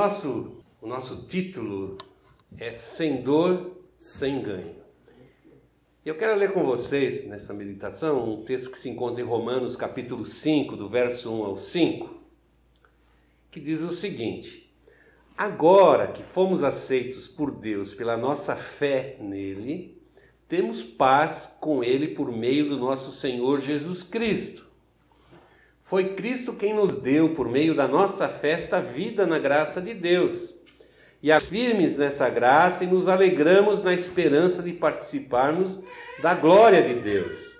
nosso, o nosso título é Sem Dor, Sem Ganho. Eu quero ler com vocês nessa meditação um texto que se encontra em Romanos capítulo 5, do verso 1 ao 5, que diz o seguinte: Agora que fomos aceitos por Deus pela nossa fé nele, temos paz com ele por meio do nosso Senhor Jesus Cristo foi Cristo quem nos deu, por meio da nossa festa, vida na graça de Deus. E afirmes nessa graça e nos alegramos na esperança de participarmos da glória de Deus.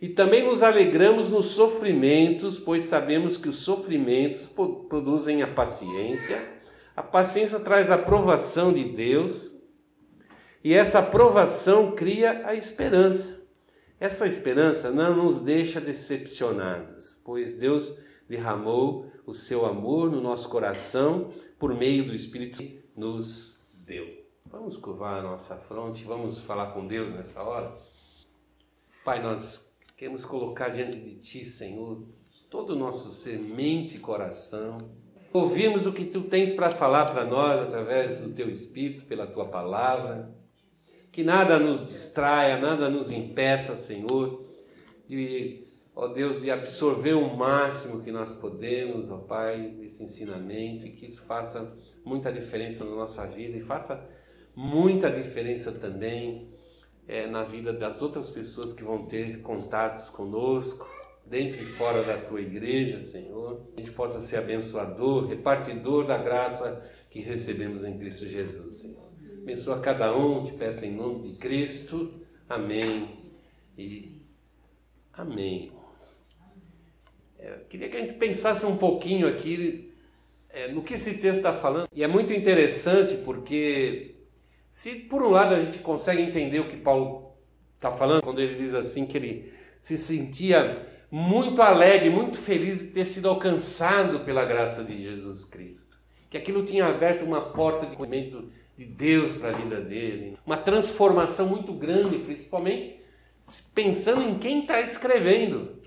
E também nos alegramos nos sofrimentos, pois sabemos que os sofrimentos produzem a paciência. A paciência traz a aprovação de Deus, e essa aprovação cria a esperança. Essa esperança não nos deixa decepcionados, pois Deus derramou o seu amor no nosso coração por meio do Espírito que nos deu. Vamos curvar a nossa fronte, vamos falar com Deus nessa hora. Pai, nós queremos colocar diante de Ti, Senhor, todo o nosso ser, mente e coração. Ouvimos o que Tu tens para falar para nós através do Teu Espírito, pela Tua palavra que nada nos distraia, nada nos impeça, Senhor, de, ó Deus, de absorver o máximo que nós podemos, ó Pai, desse ensinamento e que isso faça muita diferença na nossa vida e faça muita diferença também é, na vida das outras pessoas que vão ter contatos conosco, dentro e fora da tua igreja, Senhor. A gente possa ser abençoador, repartidor da graça que recebemos em Cristo Jesus, Senhor. Abençoa cada um, te peço em nome de Cristo. Amém. E amém. É, queria que a gente pensasse um pouquinho aqui é, no que esse texto está falando. E é muito interessante porque, se por um lado a gente consegue entender o que Paulo está falando, quando ele diz assim que ele se sentia muito alegre, muito feliz de ter sido alcançado pela graça de Jesus Cristo. Que aquilo tinha aberto uma porta de conhecimento de Deus para a vida dele, uma transformação muito grande, principalmente pensando em quem está escrevendo.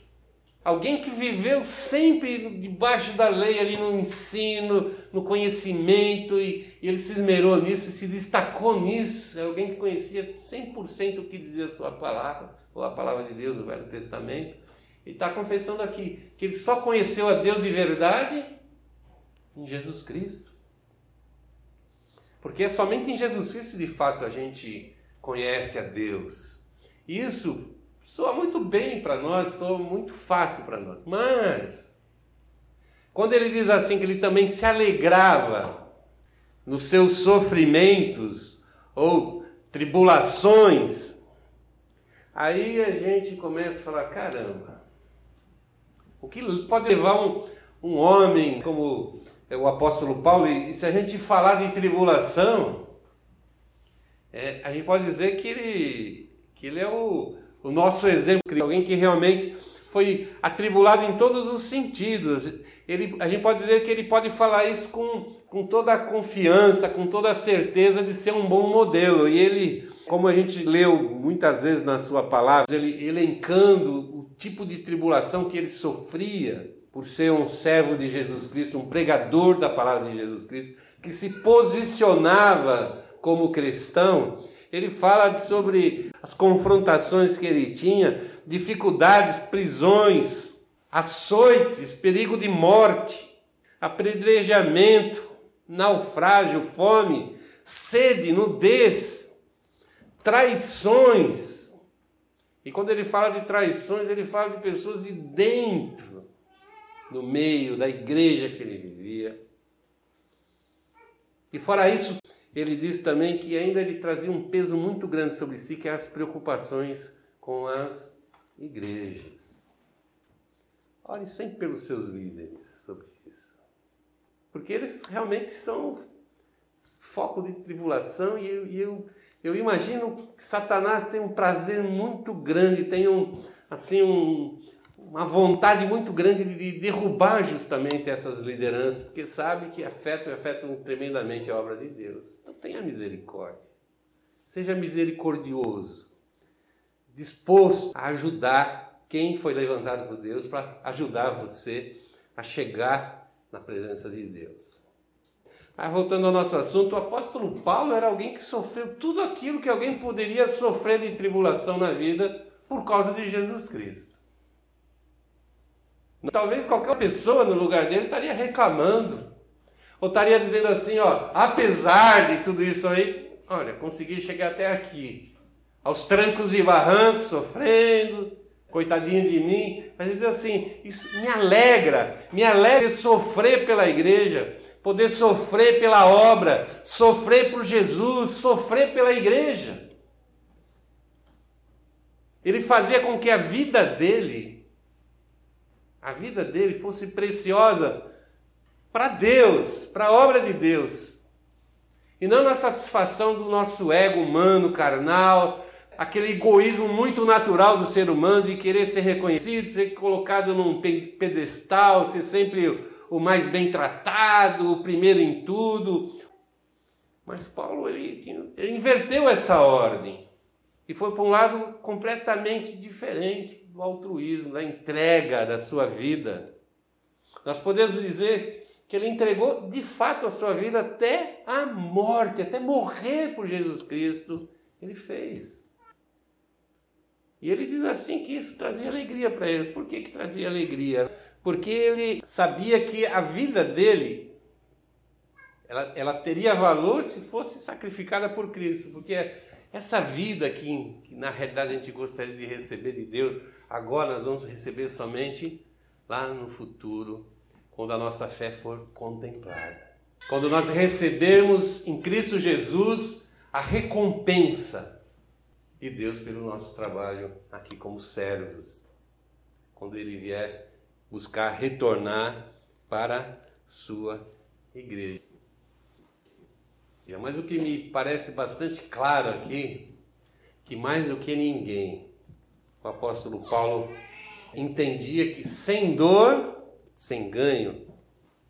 Alguém que viveu sempre debaixo da lei, ali no ensino, no conhecimento, e, e ele se esmerou nisso se destacou nisso. É alguém que conhecia 100% o que dizia a sua palavra, ou a palavra de Deus, o Velho Testamento. E está confessando aqui que ele só conheceu a Deus de verdade em Jesus Cristo. Porque é somente em Jesus Cristo de fato a gente conhece a Deus. Isso soa muito bem para nós, soa muito fácil para nós. Mas, quando ele diz assim que ele também se alegrava nos seus sofrimentos ou tribulações, aí a gente começa a falar: caramba, o que pode levar um, um homem como o apóstolo Paulo, e se a gente falar de tribulação, é, a gente pode dizer que ele, que ele é o, o nosso exemplo, alguém que realmente foi atribulado em todos os sentidos. Ele, a gente pode dizer que ele pode falar isso com, com toda a confiança, com toda a certeza de ser um bom modelo. E ele, como a gente leu muitas vezes na sua palavra, ele elencando o tipo de tribulação que ele sofria por ser um servo de Jesus Cristo, um pregador da palavra de Jesus Cristo, que se posicionava como cristão, ele fala sobre as confrontações que ele tinha, dificuldades, prisões, açoites, perigo de morte, apedrejamento, naufrágio, fome, sede, nudez, traições. E quando ele fala de traições, ele fala de pessoas de dentro no meio da igreja que ele vivia. E fora isso, ele diz também que ainda ele trazia um peso muito grande sobre si, que é as preocupações com as igrejas. Ore sempre pelos seus líderes sobre isso. Porque eles realmente são foco de tribulação e eu, eu, eu imagino que Satanás tem um prazer muito grande, tem um, assim, um, uma vontade muito grande de derrubar justamente essas lideranças, porque sabe que afetam e afetam tremendamente a obra de Deus. Então tenha misericórdia. Seja misericordioso, disposto a ajudar quem foi levantado por Deus para ajudar você a chegar na presença de Deus. Mas voltando ao nosso assunto, o apóstolo Paulo era alguém que sofreu tudo aquilo que alguém poderia sofrer de tribulação na vida por causa de Jesus Cristo. Talvez qualquer pessoa no lugar dele estaria reclamando, ou estaria dizendo assim: ó, apesar de tudo isso aí, olha, consegui chegar até aqui, aos trancos e barrancos, sofrendo, coitadinho de mim, mas ele diz assim: isso me alegra, me alegra sofrer pela igreja, poder sofrer pela obra, sofrer por Jesus, sofrer pela igreja. Ele fazia com que a vida dele, a vida dele fosse preciosa para Deus, para a obra de Deus. E não na satisfação do nosso ego humano, carnal, aquele egoísmo muito natural do ser humano de querer ser reconhecido, ser colocado num pedestal, ser sempre o mais bem tratado, o primeiro em tudo. Mas Paulo ele, ele inverteu essa ordem e foi para um lado completamente diferente do altruísmo, da entrega da sua vida. Nós podemos dizer que ele entregou de fato a sua vida até a morte, até morrer por Jesus Cristo. Ele fez. E ele diz assim que isso trazia alegria para ele. Por que, que trazia alegria? porque ele sabia que a vida dele ela, ela teria valor se fosse sacrificada por Cristo, porque essa vida que, que na realidade a gente gostaria de receber de Deus, agora nós vamos receber somente lá no futuro, quando a nossa fé for contemplada. Quando nós recebemos em Cristo Jesus a recompensa de Deus pelo nosso trabalho aqui como servos. Quando Ele vier buscar retornar para sua igreja. Mas o que me parece bastante claro aqui, que mais do que ninguém, o apóstolo Paulo entendia que sem dor, sem ganho.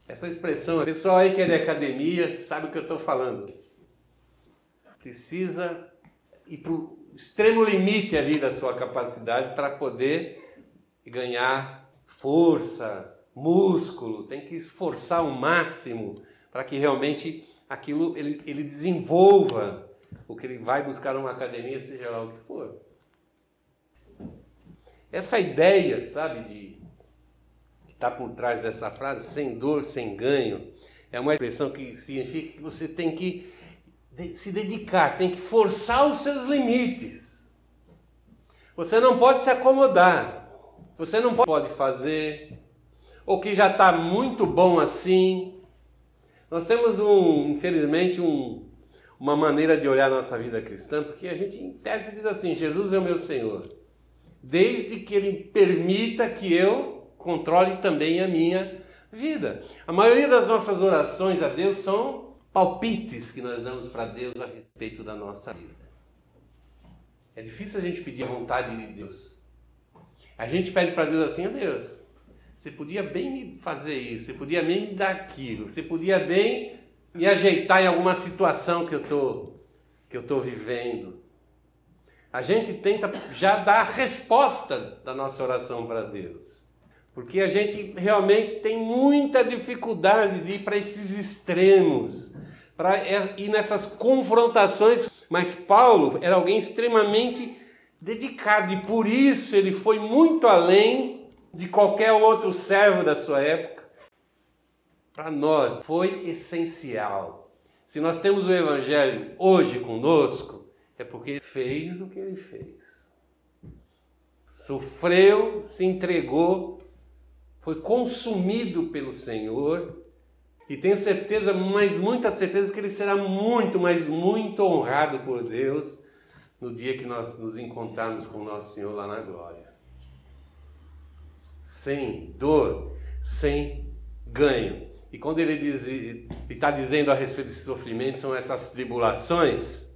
Essa expressão, pessoal aí que é de academia sabe o que eu estou falando. Precisa ir para o extremo limite ali da sua capacidade para poder ganhar força, músculo, tem que esforçar o máximo para que realmente aquilo ele, ele desenvolva o que ele vai buscar numa academia, seja lá o que for. Essa ideia, sabe, de que está por trás dessa frase, sem dor, sem ganho, é uma expressão que significa que você tem que se dedicar, tem que forçar os seus limites. Você não pode se acomodar você não pode fazer, ou que já está muito bom assim. Nós temos, um, infelizmente, um, uma maneira de olhar a nossa vida cristã, porque a gente, em tese, diz assim: Jesus é o meu Senhor, desde que Ele permita que eu controle também a minha vida. A maioria das nossas orações a Deus são palpites que nós damos para Deus a respeito da nossa vida. É difícil a gente pedir a vontade de Deus. A gente pede para Deus assim, Deus, você podia bem me fazer isso, você podia bem me dar aquilo, você podia bem me ajeitar em alguma situação que eu tô, que eu estou vivendo. A gente tenta já dar a resposta da nossa oração para Deus. Porque a gente realmente tem muita dificuldade de ir para esses extremos, para ir nessas confrontações. Mas Paulo era alguém extremamente dedicado, e por isso ele foi muito além de qualquer outro servo da sua época. Para nós foi essencial. Se nós temos o Evangelho hoje conosco, é porque fez o que ele fez. Sofreu, se entregou, foi consumido pelo Senhor e tenho certeza, mas muita certeza, que ele será muito, mas muito honrado por Deus no dia que nós nos encontrarmos com o nosso Senhor lá na glória. Sem dor, sem ganho. E quando ele está dizendo a respeito desses sofrimentos, são essas tribulações.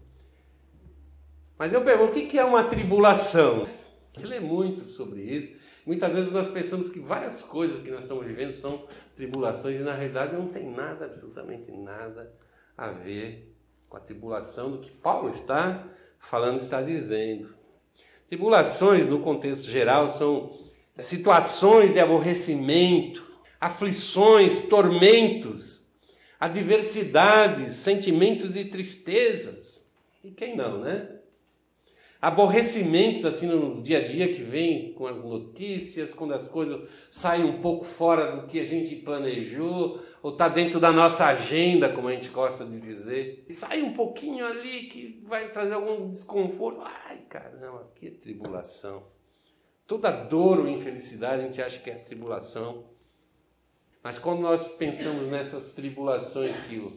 Mas eu pergunto, o que é uma tribulação? A gente lê muito sobre isso. Muitas vezes nós pensamos que várias coisas que nós estamos vivendo são tribulações e na realidade não tem nada, absolutamente nada a ver com a tribulação do que Paulo está falando está dizendo. Tribulações, no contexto geral, são situações de aborrecimento, aflições, tormentos, adversidades, sentimentos e tristezas. E quem não, né? Aborrecimentos assim no dia a dia que vem com as notícias, quando as coisas saem um pouco fora do que a gente planejou, ou está dentro da nossa agenda, como a gente gosta de dizer. Sai um pouquinho ali que vai trazer algum desconforto. Ai, caramba, que tribulação. Toda dor ou infelicidade a gente acha que é tribulação. Mas quando nós pensamos nessas tribulações que, o,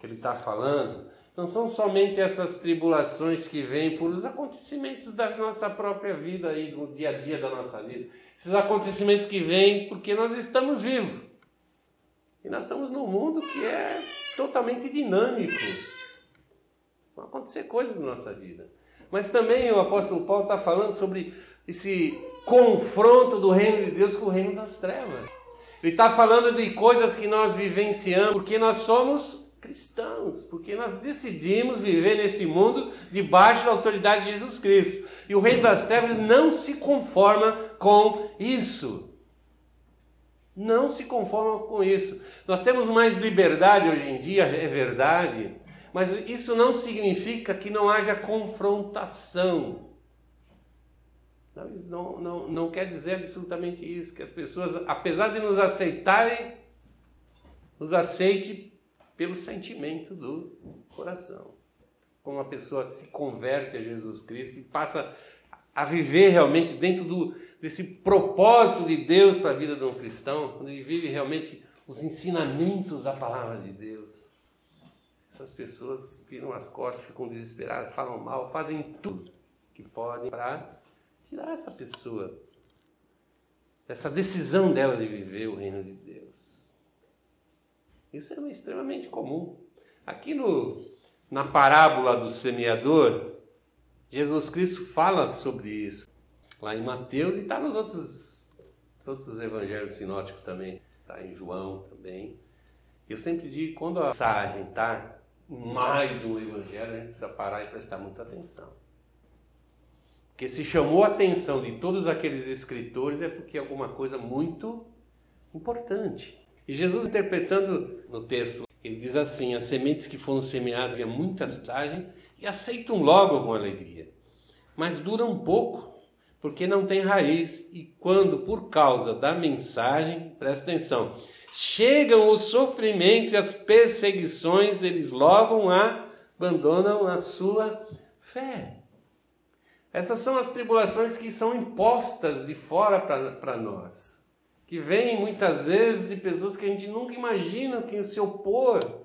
que ele está falando, não são somente essas tribulações que vêm por os acontecimentos da nossa própria vida aí, do dia a dia da nossa vida. Esses acontecimentos que vêm porque nós estamos vivos. E nós estamos num mundo que é totalmente dinâmico. Vão acontecer coisas na nossa vida. Mas também o apóstolo Paulo está falando sobre esse confronto do reino de Deus com o reino das trevas. Ele está falando de coisas que nós vivenciamos porque nós somos cristãos, porque nós decidimos viver nesse mundo debaixo da autoridade de Jesus Cristo. E o reino das trevas não se conforma com isso. Não se conforma com isso. Nós temos mais liberdade hoje em dia, é verdade, mas isso não significa que não haja confrontação. Não, não, não quer dizer absolutamente isso, que as pessoas, apesar de nos aceitarem, nos aceite pelo sentimento do coração. Como uma pessoa se converte a Jesus Cristo e passa a viver realmente dentro do, desse propósito de Deus para a vida de um cristão, quando ele vive realmente os ensinamentos da palavra de Deus. Essas pessoas viram as costas, ficam desesperadas, falam mal, fazem tudo que podem para tirar essa pessoa dessa decisão dela de viver o reino de Deus. Isso é extremamente comum. Aqui no, na parábola do semeador, Jesus Cristo fala sobre isso. Lá em Mateus e está nos outros, nos outros evangelhos sinóticos também. Está em João também. Eu sempre digo quando a mensagem está mais um evangelho, a gente precisa parar e prestar muita atenção. Porque se chamou a atenção de todos aqueles escritores é porque é alguma coisa muito importante. E Jesus interpretando no texto, ele diz assim: as sementes que foram semeadas via muita passagem e aceitam logo com alegria, mas duram pouco, porque não tem raiz, e quando por causa da mensagem, presta atenção, chegam o sofrimento e as perseguições, eles logo abandonam a sua fé. Essas são as tribulações que são impostas de fora para nós que vem muitas vezes de pessoas que a gente nunca imagina que se opor.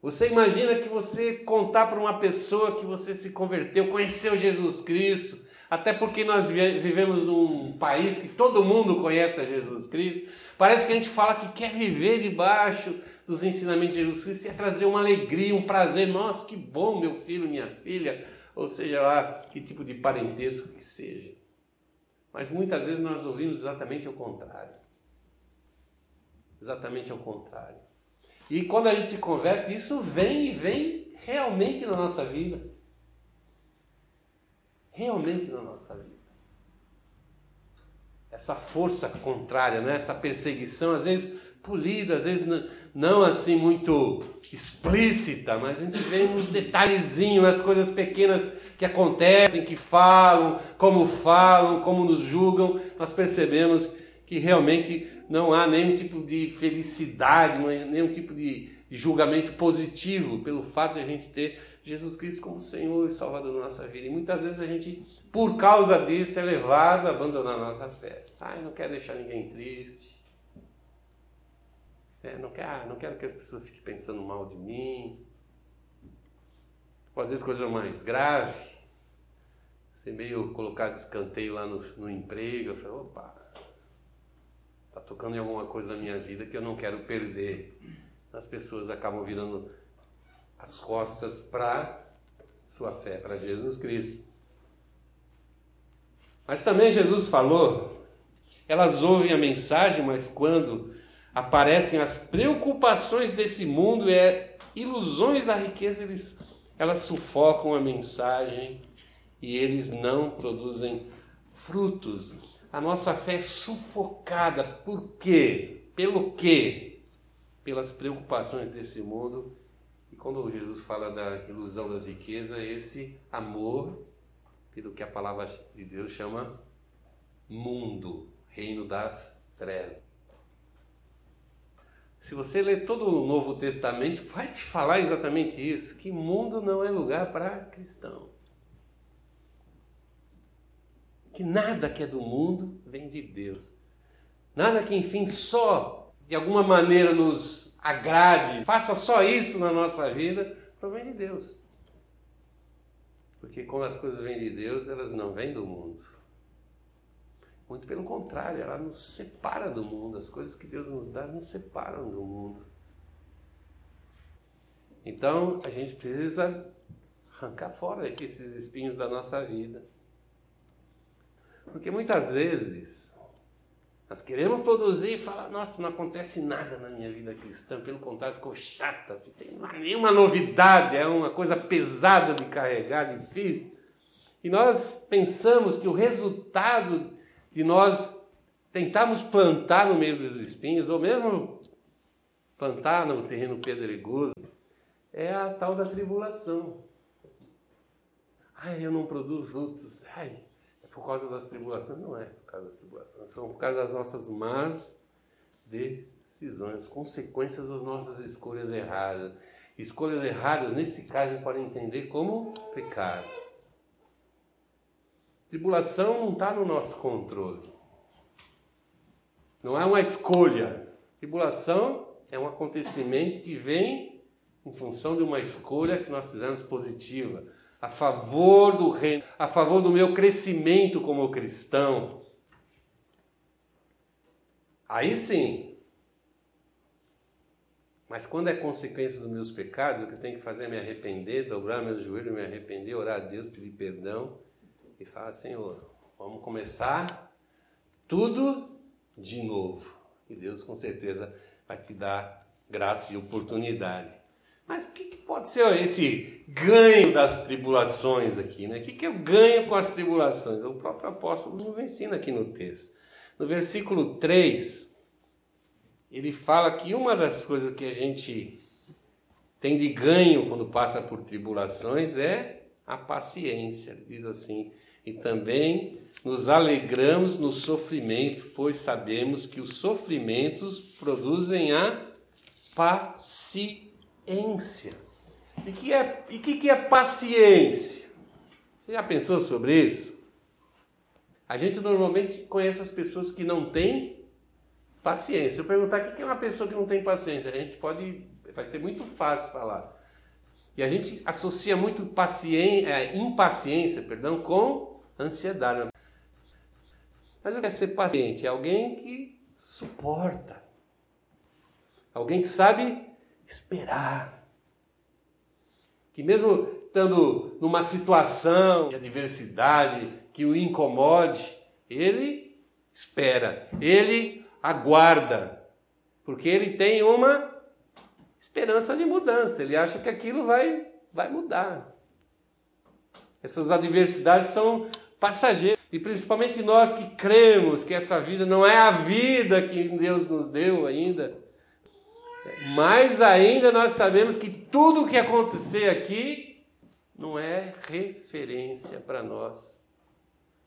Você imagina que você contar para uma pessoa que você se converteu, conheceu Jesus Cristo, até porque nós vivemos num país que todo mundo conhece a Jesus Cristo. Parece que a gente fala que quer viver debaixo dos ensinamentos de Jesus Cristo e é trazer uma alegria, um prazer. Nossa, que bom, meu filho, minha filha, ou seja lá, que tipo de parentesco que seja. Mas muitas vezes nós ouvimos exatamente o contrário. Exatamente ao contrário. E quando a gente converte, isso vem e vem realmente na nossa vida. Realmente na nossa vida. Essa força contrária, né? essa perseguição, às vezes polida, às vezes não assim muito explícita, mas a gente vê nos detalhezinhos, nas coisas pequenas que acontecem, que falam, como falam, como nos julgam, nós percebemos que realmente não há nenhum tipo de felicidade, nenhum tipo de, julgamento positivo pelo fato de a gente ter Jesus Cristo como Senhor e Salvador da nossa vida. E muitas vezes a gente, por causa disso, é levado a abandonar a nossa fé. Ai, não quero deixar ninguém triste. É, não, quero, ah, não quero que as pessoas fiquem pensando mal de mim. Ou às vezes coisa mais grave ser meio colocado escanteio lá no, no emprego. Eu falei, opa, tá tocando em alguma coisa na minha vida que eu não quero perder. As pessoas acabam virando as costas para sua fé, para Jesus Cristo. Mas também Jesus falou, elas ouvem a mensagem, mas quando aparecem as preocupações desse mundo e é ilusões da riqueza, eles, elas sufocam a mensagem e eles não produzem frutos. A nossa fé é sufocada. Por quê? Pelo quê? pelas preocupações desse mundo. E quando Jesus fala da ilusão das riquezas, esse amor pelo que a palavra de Deus chama mundo, reino das trevas. Se você ler todo o Novo Testamento, vai te falar exatamente isso: que mundo não é lugar para cristão. Que nada que é do mundo vem de Deus. Nada que, enfim, só de alguma maneira nos agrade, faça só isso na nossa vida, provém de Deus. Porque quando as coisas vêm de Deus, elas não vêm do mundo. Muito pelo contrário, ela nos separa do mundo. As coisas que Deus nos dá nos separam do mundo. Então a gente precisa arrancar fora esses espinhos da nossa vida. Porque muitas vezes nós queremos produzir e falar, nossa, não acontece nada na minha vida cristã, pelo contrário, ficou chata, não tem nenhuma novidade, é uma coisa pesada de carregar, difícil. E nós pensamos que o resultado de nós tentarmos plantar no meio dos espinhos, ou mesmo plantar no terreno pedregoso, é a tal da tribulação. Ai, eu não produzo frutos. Ai, é por causa das tribulações. Não é por causa das tribulações. São por causa das nossas más decisões, consequências das nossas escolhas erradas. Escolhas erradas, nesse caso, a gente pode entender como pecado. Tribulação não está no nosso controle. Não é uma escolha. Tribulação é um acontecimento que vem em função de uma escolha que nós fizemos positiva, a favor do reino, a favor do meu crescimento como cristão. Aí sim. Mas quando é consequência dos meus pecados, o que eu tenho que fazer é me arrepender, dobrar meus joelhos, me arrepender, orar a Deus, pedir perdão e fala: Senhor, vamos começar tudo de novo. E Deus com certeza vai te dar graça e oportunidade. Mas o que, que, pode ser esse ganho das tribulações aqui? Né? O que, que eu ganho com as tribulações? O próprio apóstolo nos ensina aqui no texto. No versículo 3, ele fala que uma das coisas que a gente tem de ganho quando passa por tribulações é a paciência. Ele diz assim: e também nos alegramos no sofrimento, pois sabemos que os sofrimentos produzem a paciência. E que é, e que, que é paciência? Você já pensou sobre isso? A gente normalmente conhece as pessoas que não têm paciência. Eu perguntar o que é uma pessoa que não tem paciência, a gente pode, vai ser muito fácil falar. E a gente associa muito paciência, é, impaciência, perdão, com ansiedade. Mas o que é ser paciente? Alguém que suporta. Alguém que sabe esperar. Que mesmo estando numa situação de adversidade que o incomode, ele espera, ele aguarda, porque ele tem uma esperança de mudança, ele acha que aquilo vai, vai mudar. Essas adversidades são passageiro. E principalmente nós que cremos que essa vida não é a vida que Deus nos deu ainda. Mais ainda nós sabemos que tudo o que acontecer aqui não é referência para nós.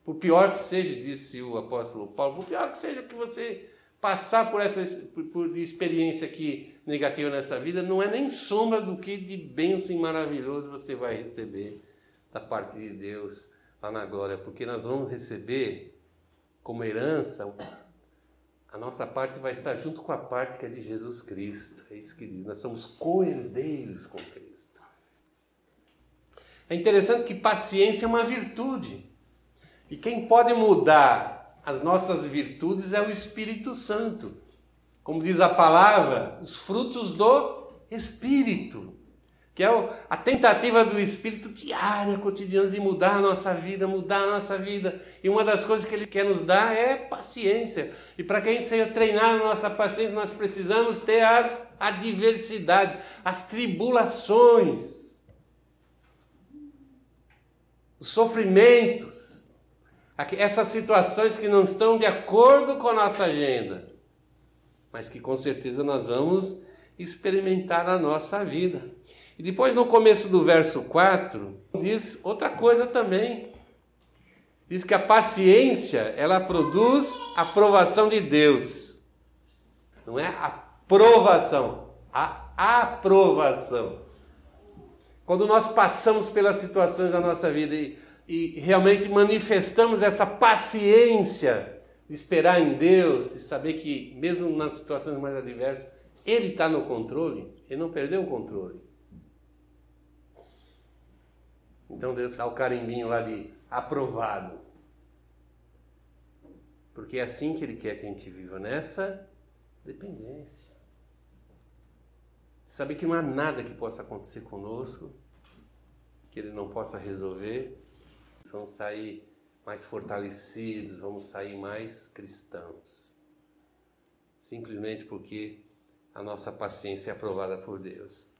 Por pior que seja, disse o apóstolo Paulo, por pior que seja que você passar por essa por experiência aqui negativa nessa vida, não é nem sombra do que de bênção maravilhoso você vai receber da parte de Deus lá na glória, porque nós vamos receber como herança, a nossa parte vai estar junto com a parte que é de Jesus Cristo. É isso que diz, nós somos co-herdeiros com Cristo. É interessante que paciência é uma virtude. E quem pode mudar as nossas virtudes é o Espírito Santo. Como diz a palavra, os frutos do Espírito que é a tentativa do Espírito diária, cotidiana, de mudar a nossa vida, mudar a nossa vida. E uma das coisas que ele quer nos dar é paciência. E para que a gente seja treinado na nossa paciência, nós precisamos ter as adversidades, as tribulações, os sofrimentos, essas situações que não estão de acordo com a nossa agenda, mas que com certeza nós vamos experimentar na nossa vida. E depois, no começo do verso 4, diz outra coisa também. Diz que a paciência, ela produz a aprovação de Deus. Não é a provação, a aprovação. Quando nós passamos pelas situações da nossa vida e, e realmente manifestamos essa paciência de esperar em Deus, de saber que mesmo nas situações mais adversas, Ele está no controle, Ele não perdeu o controle. Então Deus dá o carimbinho lá de aprovado. Porque é assim que Ele quer que a gente viva, nessa dependência. Saber que não há nada que possa acontecer conosco que Ele não possa resolver. Vamos sair mais fortalecidos, vamos sair mais cristãos. Simplesmente porque a nossa paciência é aprovada por Deus.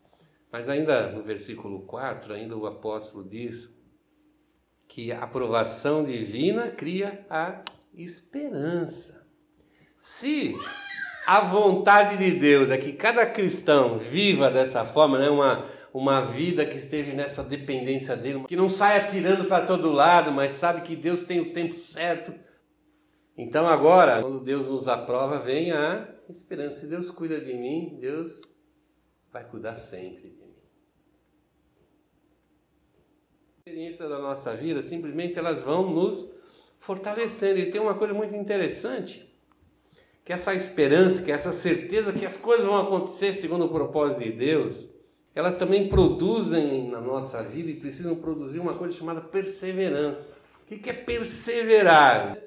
Mas ainda no versículo 4, ainda o apóstolo diz que a aprovação divina cria a esperança. Se a vontade de Deus é que cada cristão viva dessa forma, né, uma, uma vida que esteve nessa dependência dele, que não sai atirando para todo lado, mas sabe que Deus tem o tempo certo. Então agora, quando Deus nos aprova, vem a esperança. Se Deus cuida de mim, Deus vai cuidar sempre experiências da nossa vida, simplesmente elas vão nos fortalecendo. E tem uma coisa muito interessante, que essa esperança, que essa certeza que as coisas vão acontecer segundo o propósito de Deus, elas também produzem na nossa vida e precisam produzir uma coisa chamada perseverança. O que é perseverar?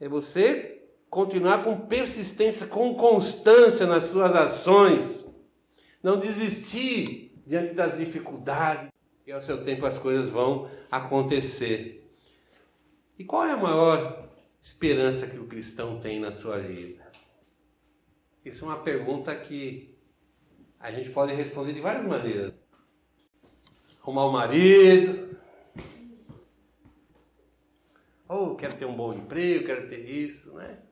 É você continuar com persistência, com constância nas suas ações, não desistir diante das dificuldades, e ao seu tempo as coisas vão acontecer. E qual é a maior esperança que o cristão tem na sua vida? Isso é uma pergunta que a gente pode responder de várias maneiras. Arrumar um marido. Ou oh, quero ter um bom emprego, quero ter isso, né?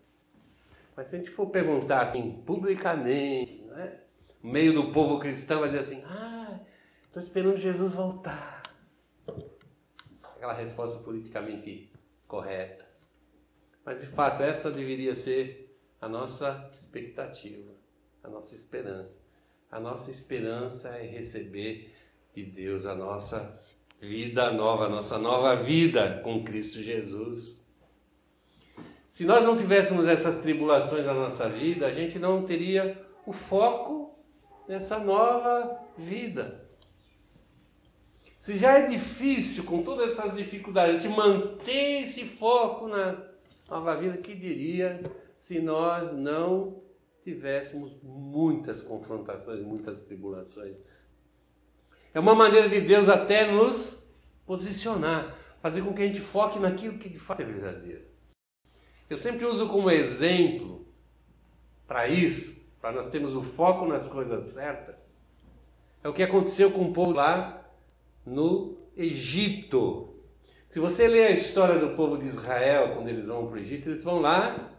Mas se a gente for perguntar assim, publicamente, né? No meio do povo cristão vai dizer assim, ah, Estou esperando Jesus voltar. Aquela resposta politicamente correta. Mas de fato, essa deveria ser a nossa expectativa, a nossa esperança. A nossa esperança é receber de Deus a nossa vida nova, a nossa nova vida com Cristo Jesus. Se nós não tivéssemos essas tribulações na nossa vida, a gente não teria o foco nessa nova vida. Se já é difícil, com todas essas dificuldades, gente manter esse foco na nova vida, que diria se nós não tivéssemos muitas confrontações, muitas tribulações? É uma maneira de Deus até nos posicionar, fazer com que a gente foque naquilo que de fato é verdadeiro. Eu sempre uso como exemplo para isso, para nós termos o foco nas coisas certas, é o que aconteceu com o povo lá no Egito. Se você ler a história do povo de Israel, quando eles vão para o Egito, eles vão lá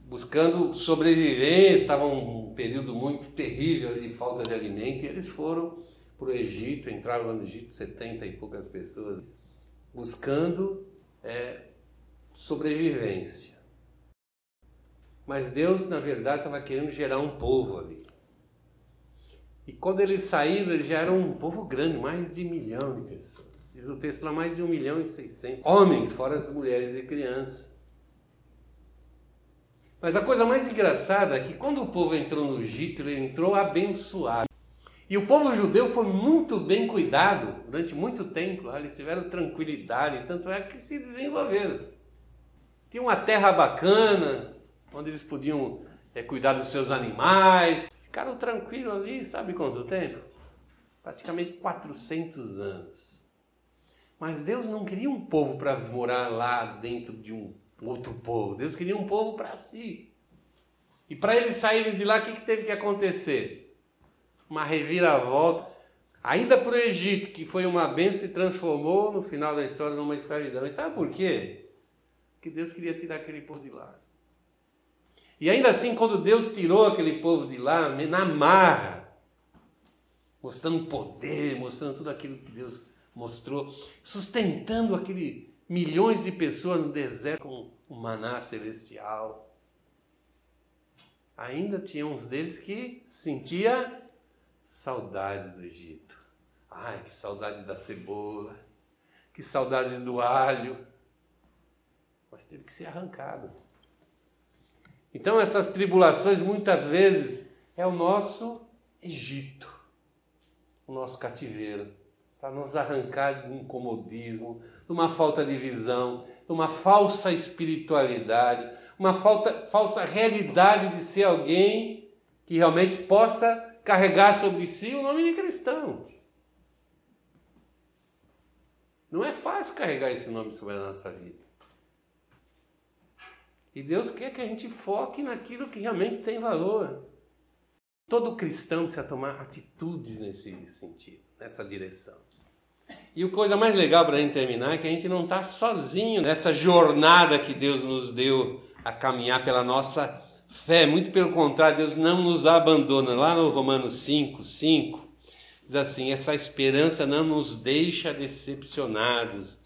buscando sobrevivência, estavam um período muito terrível de falta de alimento, e eles foram para o Egito, entraram no Egito 70 e poucas pessoas, buscando é, sobrevivência. Mas Deus, na verdade, estava querendo gerar um povo ali. E quando eles saíram, eles já eram um povo grande, mais de um milhão de pessoas. Diz o texto lá, mais de um milhão e seiscentos homens, fora as mulheres e crianças. Mas a coisa mais engraçada é que quando o povo entrou no Egito, ele entrou abençoado. E o povo judeu foi muito bem cuidado durante muito tempo. Eles tiveram tranquilidade, tanto é que se desenvolveram. Tinha uma terra bacana, onde eles podiam é, cuidar dos seus animais, Ficaram tranquilos ali, sabe quanto tempo? Praticamente 400 anos. Mas Deus não queria um povo para morar lá dentro de um outro povo. Deus queria um povo para si. E para eles saírem de lá, o que, que teve que acontecer? Uma reviravolta. Ainda para o Egito, que foi uma benção, se transformou no final da história numa escravidão. E sabe por quê? Porque Deus queria tirar aquele povo de lá. E ainda assim, quando Deus tirou aquele povo de lá, na marra, mostrando poder, mostrando tudo aquilo que Deus mostrou, sustentando aquele milhões de pessoas no deserto com o maná celestial. Ainda tinha uns deles que sentia saudade do Egito. Ai, que saudade da cebola, que saudades do alho. Mas teve que ser arrancado. Então, essas tribulações muitas vezes é o nosso Egito, o nosso cativeiro, para nos arrancar de um comodismo, de uma falta de visão, de uma falsa espiritualidade, uma falta, falsa realidade de ser alguém que realmente possa carregar sobre si o nome de cristão. Não é fácil carregar esse nome sobre a nossa vida. E Deus quer que a gente foque naquilo que realmente tem valor. Todo cristão precisa tomar atitudes nesse sentido, nessa direção. E a coisa mais legal para a gente terminar é que a gente não está sozinho nessa jornada que Deus nos deu a caminhar pela nossa fé. Muito pelo contrário, Deus não nos abandona. Lá no Romanos 5, 5, diz assim: essa esperança não nos deixa decepcionados,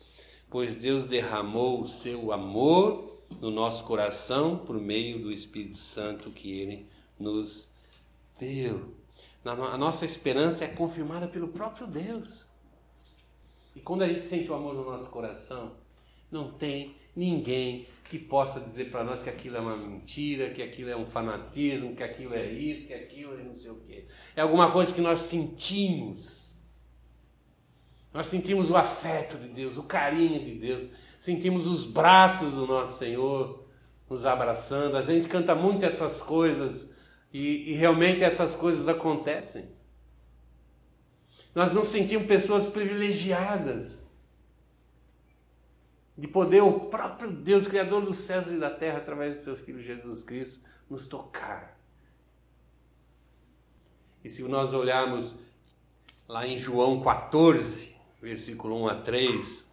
pois Deus derramou o seu amor no nosso coração por meio do Espírito Santo que Ele nos deu. A nossa esperança é confirmada pelo próprio Deus. E quando a gente sente o amor no nosso coração, não tem ninguém que possa dizer para nós que aquilo é uma mentira, que aquilo é um fanatismo, que aquilo é isso, que aquilo é não sei o quê. É alguma coisa que nós sentimos. Nós sentimos o afeto de Deus, o carinho de Deus sentimos os braços do nosso Senhor nos abraçando. A gente canta muito essas coisas e, e realmente essas coisas acontecem. Nós não sentimos pessoas privilegiadas de poder o próprio Deus, Criador dos céus e da terra, através do seu Filho Jesus Cristo, nos tocar. E se nós olharmos lá em João 14, versículo 1 a 3,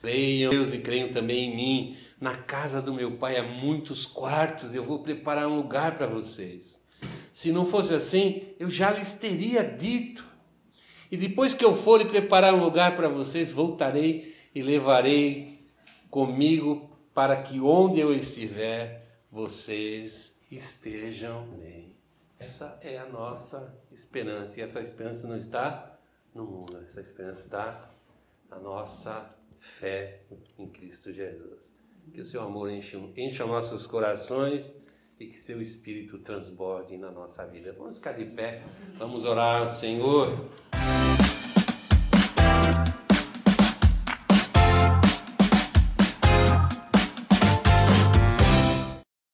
Creiam em Deus e creiam também em mim. Na casa do meu pai há muitos quartos, eu vou preparar um lugar para vocês. Se não fosse assim, eu já lhes teria dito. E depois que eu for e preparar um lugar para vocês, voltarei e levarei comigo para que onde eu estiver, vocês estejam bem. Essa é a nossa esperança. E essa esperança não está no mundo, essa esperança está na nossa fé em Cristo Jesus. Que o seu amor encha, nossos corações e que seu Espírito transborde na nossa vida. Vamos ficar de pé, vamos orar ao Senhor.